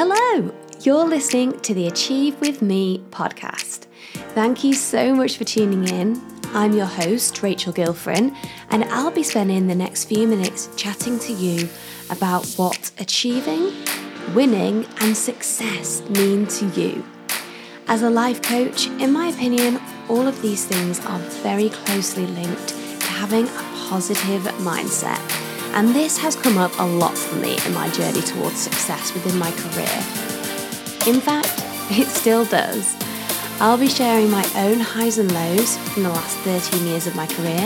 Hello, you're listening to the Achieve With Me podcast. Thank you so much for tuning in. I'm your host, Rachel Gilfrin, and I'll be spending the next few minutes chatting to you about what achieving, winning, and success mean to you. As a life coach, in my opinion, all of these things are very closely linked to having a positive mindset. And this has come up a lot for me in my journey towards success within my career. In fact, it still does. I'll be sharing my own highs and lows from the last 13 years of my career,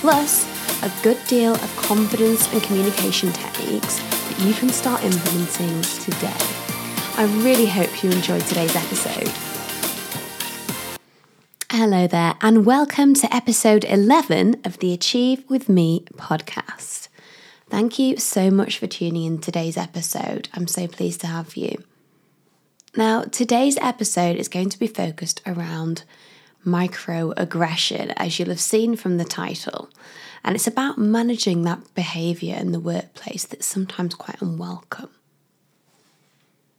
plus a good deal of confidence and communication techniques that you can start implementing today. I really hope you enjoyed today's episode. Hello there, and welcome to episode 11 of the Achieve With Me podcast. Thank you so much for tuning in today's episode. I'm so pleased to have you. Now, today's episode is going to be focused around microaggression, as you'll have seen from the title. And it's about managing that behaviour in the workplace that's sometimes quite unwelcome.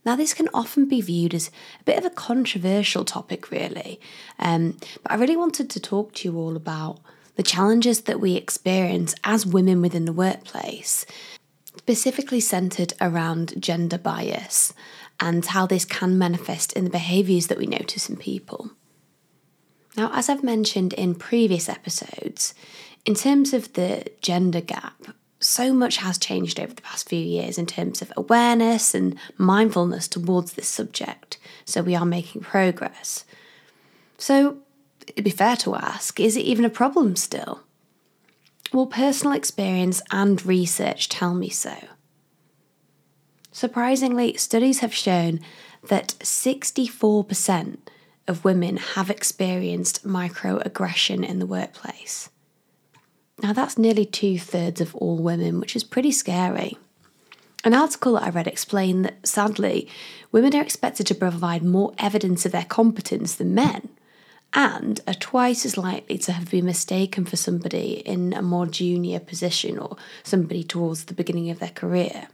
Now, this can often be viewed as a bit of a controversial topic, really, um, but I really wanted to talk to you all about the challenges that we experience as women within the workplace, specifically centred around gender bias and how this can manifest in the behaviours that we notice in people. Now, as I've mentioned in previous episodes, in terms of the gender gap, so much has changed over the past few years in terms of awareness and mindfulness towards this subject, so we are making progress. So, it'd be fair to ask is it even a problem still? Well, personal experience and research tell me so. Surprisingly, studies have shown that 64% of women have experienced microaggression in the workplace. Now, that's nearly two thirds of all women, which is pretty scary. An article that I read explained that sadly, women are expected to provide more evidence of their competence than men and are twice as likely to have been mistaken for somebody in a more junior position or somebody towards the beginning of their career.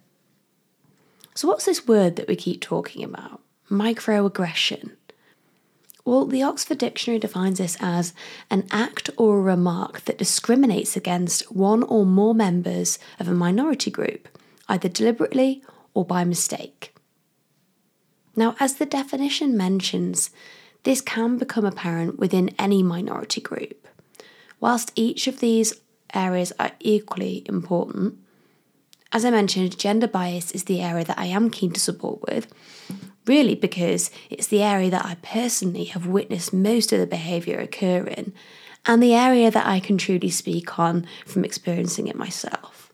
So, what's this word that we keep talking about? Microaggression. Well, the Oxford Dictionary defines this as an act or a remark that discriminates against one or more members of a minority group, either deliberately or by mistake. Now, as the definition mentions, this can become apparent within any minority group. Whilst each of these areas are equally important, as I mentioned, gender bias is the area that I am keen to support with, really because it's the area that I personally have witnessed most of the behaviour occur in, and the area that I can truly speak on from experiencing it myself.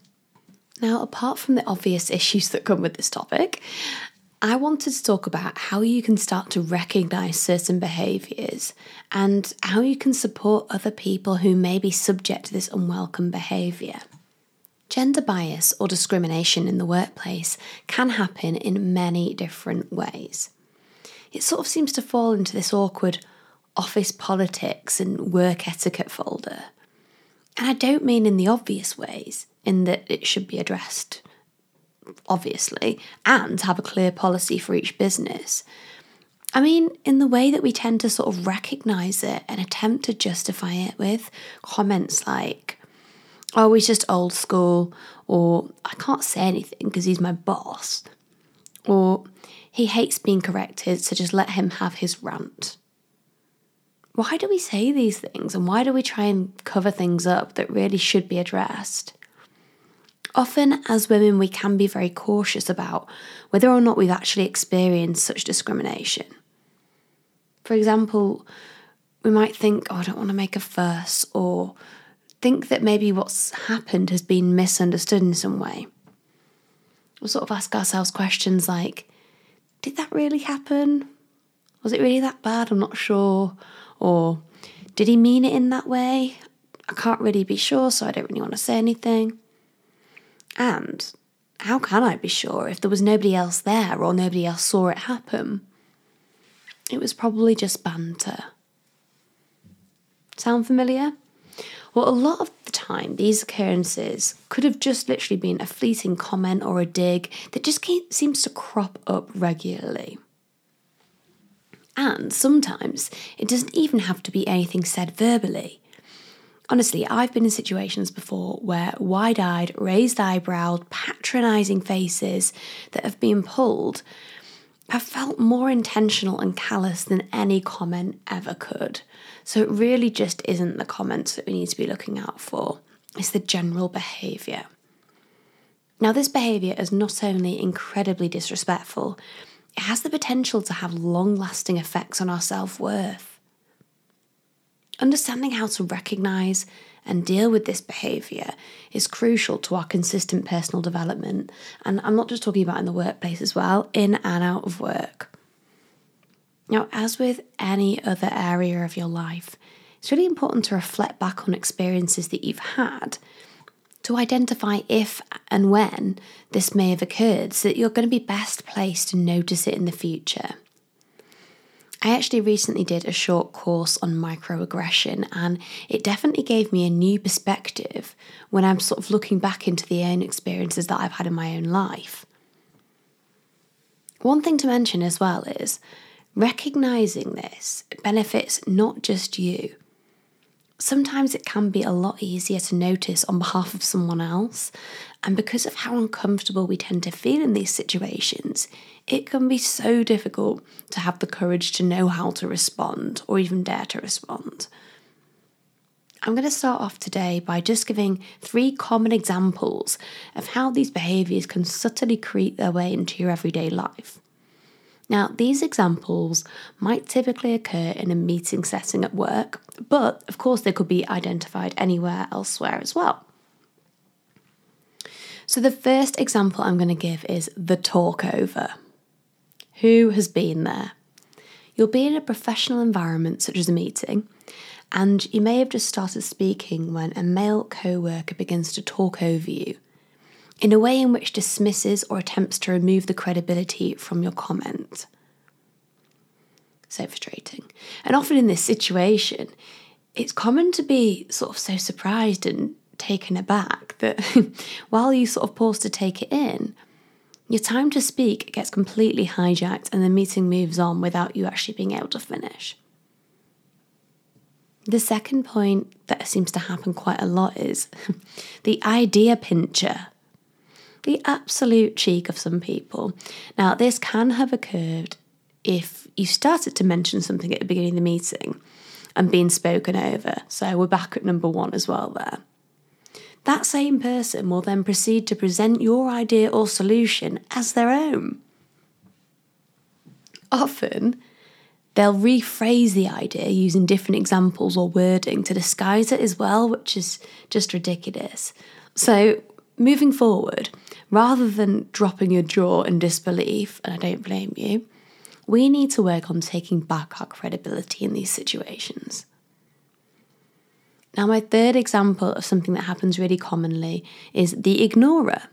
Now, apart from the obvious issues that come with this topic, I wanted to talk about how you can start to recognise certain behaviours and how you can support other people who may be subject to this unwelcome behaviour. Gender bias or discrimination in the workplace can happen in many different ways. It sort of seems to fall into this awkward office politics and work etiquette folder. And I don't mean in the obvious ways, in that it should be addressed, obviously, and have a clear policy for each business. I mean, in the way that we tend to sort of recognise it and attempt to justify it with comments like, oh, he's just old school, or I can't say anything because he's my boss, or he hates being corrected, so just let him have his rant. Why do we say these things and why do we try and cover things up that really should be addressed? Often, as women, we can be very cautious about whether or not we've actually experienced such discrimination. For example, we might think, oh, I don't want to make a fuss, or think that maybe what's happened has been misunderstood in some way. We'll sort of ask ourselves questions like Did that really happen? Was it really that bad? I'm not sure. Or did he mean it in that way? I can't really be sure, so I don't really want to say anything. And how can I be sure if there was nobody else there or nobody else saw it happen? It was probably just banter. Sound familiar? Well, a lot of the time, these occurrences could have just literally been a fleeting comment or a dig that just seems to crop up regularly. And sometimes it doesn't even have to be anything said verbally. Honestly, I've been in situations before where wide eyed, raised eyebrowed, patronising faces that have been pulled have felt more intentional and callous than any comment ever could. So it really just isn't the comments that we need to be looking out for, it's the general behaviour. Now, this behaviour is not only incredibly disrespectful, it has the potential to have long lasting effects on our self worth. Understanding how to recognise and deal with this behaviour is crucial to our consistent personal development. And I'm not just talking about in the workplace as well, in and out of work. Now, as with any other area of your life, it's really important to reflect back on experiences that you've had to identify if and when this may have occurred so that you're going to be best placed to notice it in the future. I actually recently did a short course on microaggression, and it definitely gave me a new perspective when I'm sort of looking back into the own experiences that I've had in my own life. One thing to mention as well is recognizing this benefits not just you, sometimes it can be a lot easier to notice on behalf of someone else. And because of how uncomfortable we tend to feel in these situations, it can be so difficult to have the courage to know how to respond or even dare to respond. I'm going to start off today by just giving three common examples of how these behaviours can subtly creep their way into your everyday life. Now, these examples might typically occur in a meeting setting at work, but of course they could be identified anywhere elsewhere as well. So, the first example I'm going to give is the talk over. Who has been there? You'll be in a professional environment such as a meeting, and you may have just started speaking when a male co worker begins to talk over you in a way in which dismisses or attempts to remove the credibility from your comment. So frustrating. And often in this situation, it's common to be sort of so surprised and taken aback that while you sort of pause to take it in, your time to speak gets completely hijacked and the meeting moves on without you actually being able to finish. The second point that seems to happen quite a lot is the idea pincher the absolute cheek of some people. Now, this can have occurred if you started to mention something at the beginning of the meeting and being spoken over. So we're back at number one as well there. That same person will then proceed to present your idea or solution as their own. Often, they'll rephrase the idea using different examples or wording to disguise it as well, which is just ridiculous. So, moving forward, rather than dropping your jaw in disbelief, and I don't blame you, we need to work on taking back our credibility in these situations. Now, my third example of something that happens really commonly is the ignorer.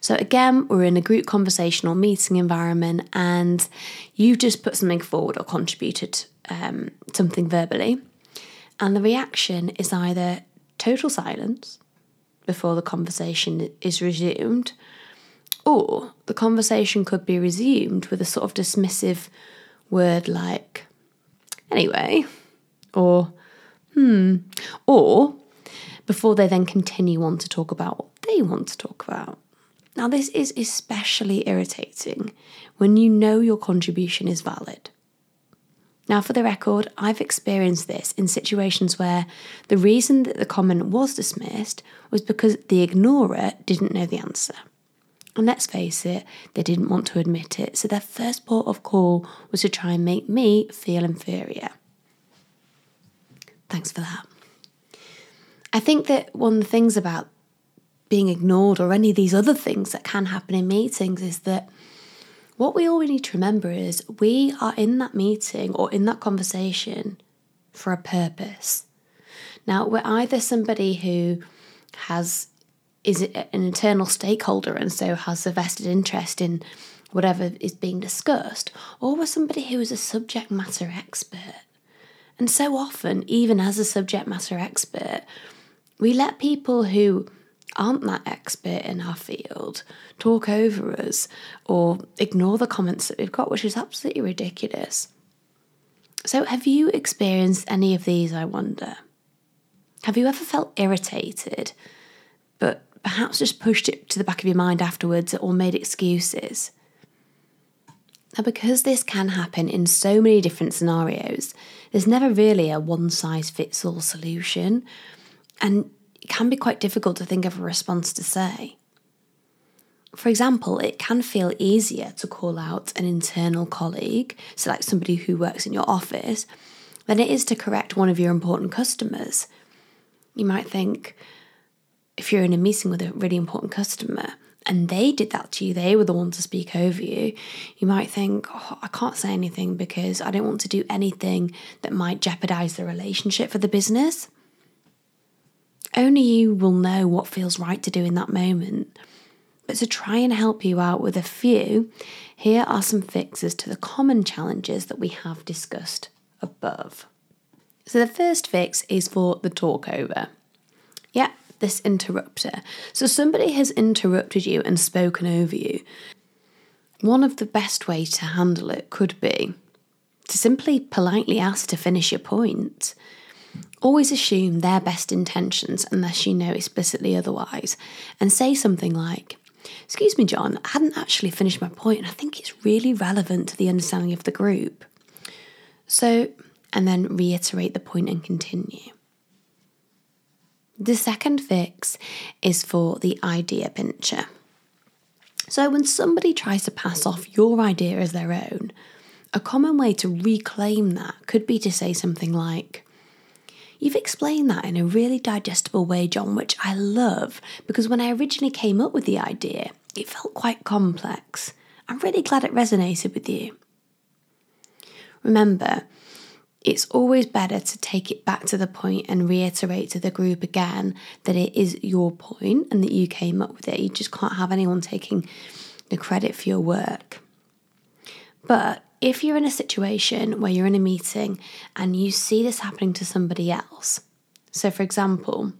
So, again, we're in a group conversation or meeting environment, and you've just put something forward or contributed um, something verbally, and the reaction is either total silence, before the conversation is resumed. Or the conversation could be resumed with a sort of dismissive word like, anyway, or hmm, or before they then continue on to talk about what they want to talk about. Now, this is especially irritating when you know your contribution is valid. Now, for the record, I've experienced this in situations where the reason that the comment was dismissed was because the ignorer didn't know the answer. And let's face it, they didn't want to admit it, so their first port of call was to try and make me feel inferior. Thanks for that. I think that one of the things about being ignored or any of these other things that can happen in meetings is that what we all need to remember is we are in that meeting or in that conversation for a purpose. Now, we're either somebody who has is an internal stakeholder and so has a vested interest in whatever is being discussed, or we're somebody who is a subject matter expert And so often, even as a subject matter expert, we let people who aren't that expert in our field talk over us or ignore the comments that we've got, which is absolutely ridiculous. So, have you experienced any of these, I wonder? Have you ever felt irritated, but perhaps just pushed it to the back of your mind afterwards or made excuses? Now, because this can happen in so many different scenarios, there's never really a one size fits all solution, and it can be quite difficult to think of a response to say. For example, it can feel easier to call out an internal colleague, so like somebody who works in your office, than it is to correct one of your important customers. You might think, if you're in a meeting with a really important customer and they did that to you, they were the ones to speak over you, you might think, oh, I can't say anything because I don't want to do anything that might jeopardize the relationship for the business. Only you will know what feels right to do in that moment. But to try and help you out with a few, here are some fixes to the common challenges that we have discussed above. So, the first fix is for the talkover. Yeah, this interrupter. So, somebody has interrupted you and spoken over you. One of the best ways to handle it could be to simply politely ask to finish your point. Always assume their best intentions unless you know explicitly otherwise, and say something like, Excuse me, John, I hadn't actually finished my point, and I think it's really relevant to the understanding of the group. So, and then reiterate the point and continue. The second fix is for the idea pincher. So, when somebody tries to pass off your idea as their own, a common way to reclaim that could be to say something like, You've explained that in a really digestible way, John, which I love because when I originally came up with the idea, it felt quite complex. I'm really glad it resonated with you. Remember, it's always better to take it back to the point and reiterate to the group again that it is your point and that you came up with it. You just can't have anyone taking the credit for your work. But if you're in a situation where you're in a meeting and you see this happening to somebody else, so for example,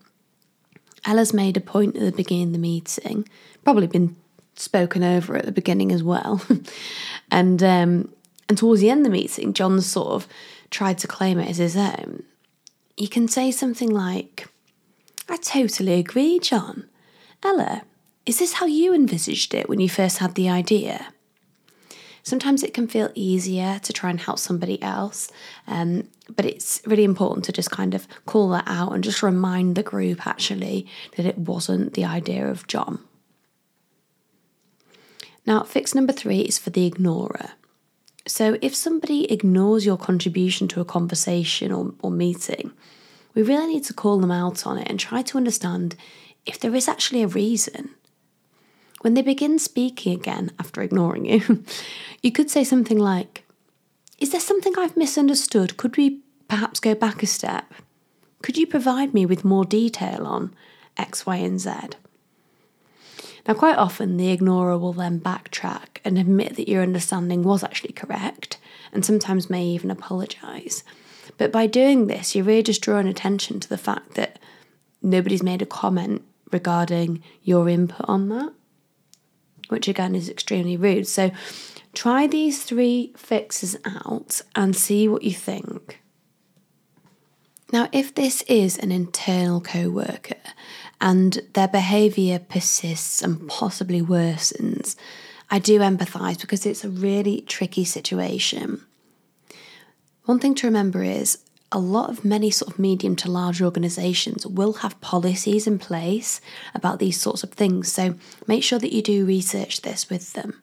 Ella's made a point at the beginning of the meeting, probably been spoken over at the beginning as well, and um, and towards the end of the meeting, John's sort of tried to claim it as his own. You can say something like, "I totally agree, John. Ella, is this how you envisaged it when you first had the idea?" Sometimes it can feel easier to try and help somebody else, um, but it's really important to just kind of call that out and just remind the group actually that it wasn't the idea of John. Now, fix number three is for the ignorer. So, if somebody ignores your contribution to a conversation or, or meeting, we really need to call them out on it and try to understand if there is actually a reason. When they begin speaking again after ignoring you, you could say something like, Is there something I've misunderstood? Could we perhaps go back a step? Could you provide me with more detail on X, Y, and Z? Now, quite often, the ignorer will then backtrack and admit that your understanding was actually correct, and sometimes may even apologise. But by doing this, you're really just drawing attention to the fact that nobody's made a comment regarding your input on that which again is extremely rude. So try these three fixes out and see what you think. Now, if this is an internal co worker and their behaviour persists and possibly worsens, I do empathise because it's a really tricky situation. One thing to remember is a lot of many sort of medium to large organizations will have policies in place about these sorts of things. So make sure that you do research this with them.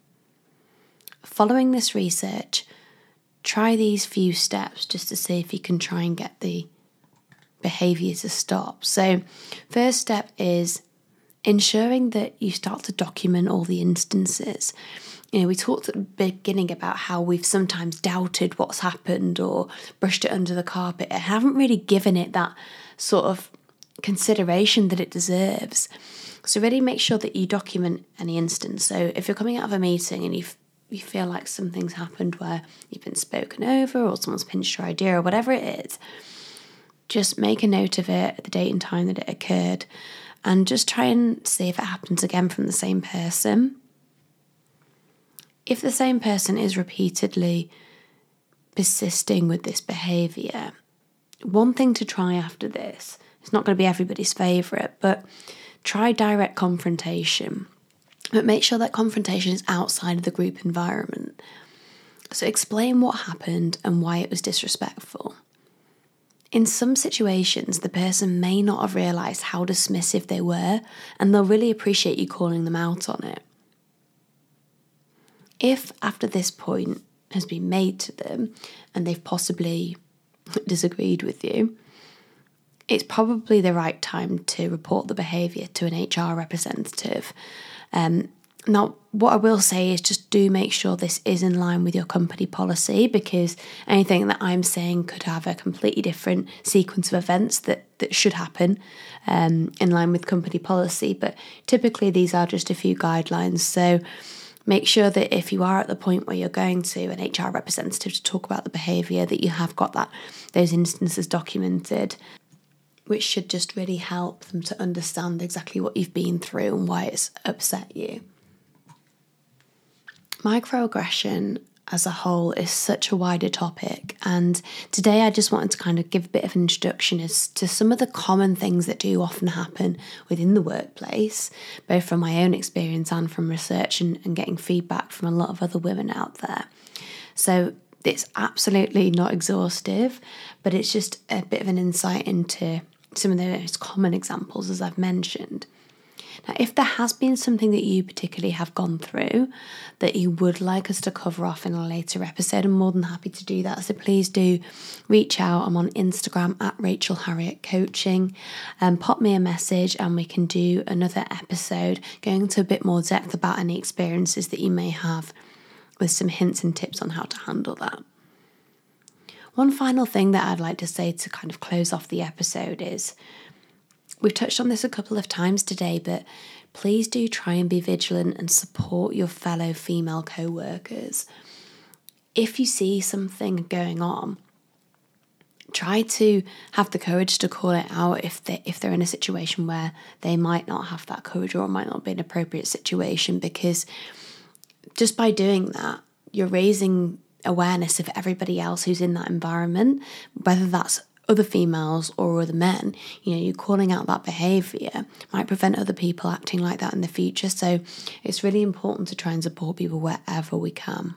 Following this research, try these few steps just to see if you can try and get the behavior to stop. So, first step is ensuring that you start to document all the instances you know, we talked at the beginning about how we've sometimes doubted what's happened or brushed it under the carpet and haven't really given it that sort of consideration that it deserves. So, really make sure that you document any instance. So, if you're coming out of a meeting and you've you feel like something's happened where you've been spoken over or someone's pinched your idea or whatever it is, just make a note of it, at the date and time that it occurred, and just try and see if it happens again from the same person. If the same person is repeatedly persisting with this behavior, one thing to try after this, it's not going to be everybody's favourite, but try direct confrontation. But make sure that confrontation is outside of the group environment. So explain what happened and why it was disrespectful. In some situations, the person may not have realised how dismissive they were, and they'll really appreciate you calling them out on it. If after this point has been made to them and they've possibly disagreed with you, it's probably the right time to report the behaviour to an HR representative. Um, now, what I will say is just do make sure this is in line with your company policy because anything that I'm saying could have a completely different sequence of events that, that should happen um, in line with company policy. But typically, these are just a few guidelines. So make sure that if you are at the point where you're going to an HR representative to talk about the behaviour, that you have got that those instances documented which should just really help them to understand exactly what you've been through and why it's upset you. Microaggression as a whole is such a wider topic, and today I just wanted to kind of give a bit of an introduction as to some of the common things that do often happen within the workplace, both from my own experience and from research and, and getting feedback from a lot of other women out there. So, it's absolutely not exhaustive, but it's just a bit of an insight into some of the most common examples, as I've mentioned. Now, if there has been something that you particularly have gone through that you would like us to cover off in a later episode, I'm more than happy to do that. So please do reach out. I'm on Instagram at Rachel Harriet Coaching and pop me a message, and we can do another episode going into a bit more depth about any experiences that you may have with some hints and tips on how to handle that. One final thing that I'd like to say to kind of close off the episode is we've touched on this a couple of times today, but please do try and be vigilant and support your fellow female co workers. If you see something going on, try to have the courage to call it out if they if they're in a situation where they might not have that courage or might not be an appropriate situation because just by doing that you're raising awareness of everybody else who's in that environment, whether that's other females or other men, you know, you calling out that behavior might prevent other people acting like that in the future. So it's really important to try and support people wherever we can.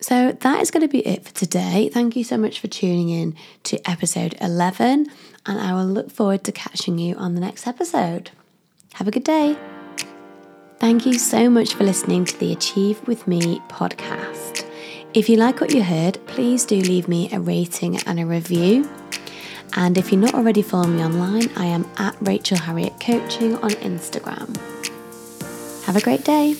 So that is going to be it for today. Thank you so much for tuning in to episode 11, and I will look forward to catching you on the next episode. Have a good day. Thank you so much for listening to the Achieve With Me podcast. If you like what you heard, please do leave me a rating and a review. And if you're not already following me online, I am at Rachel Harriet Coaching on Instagram. Have a great day.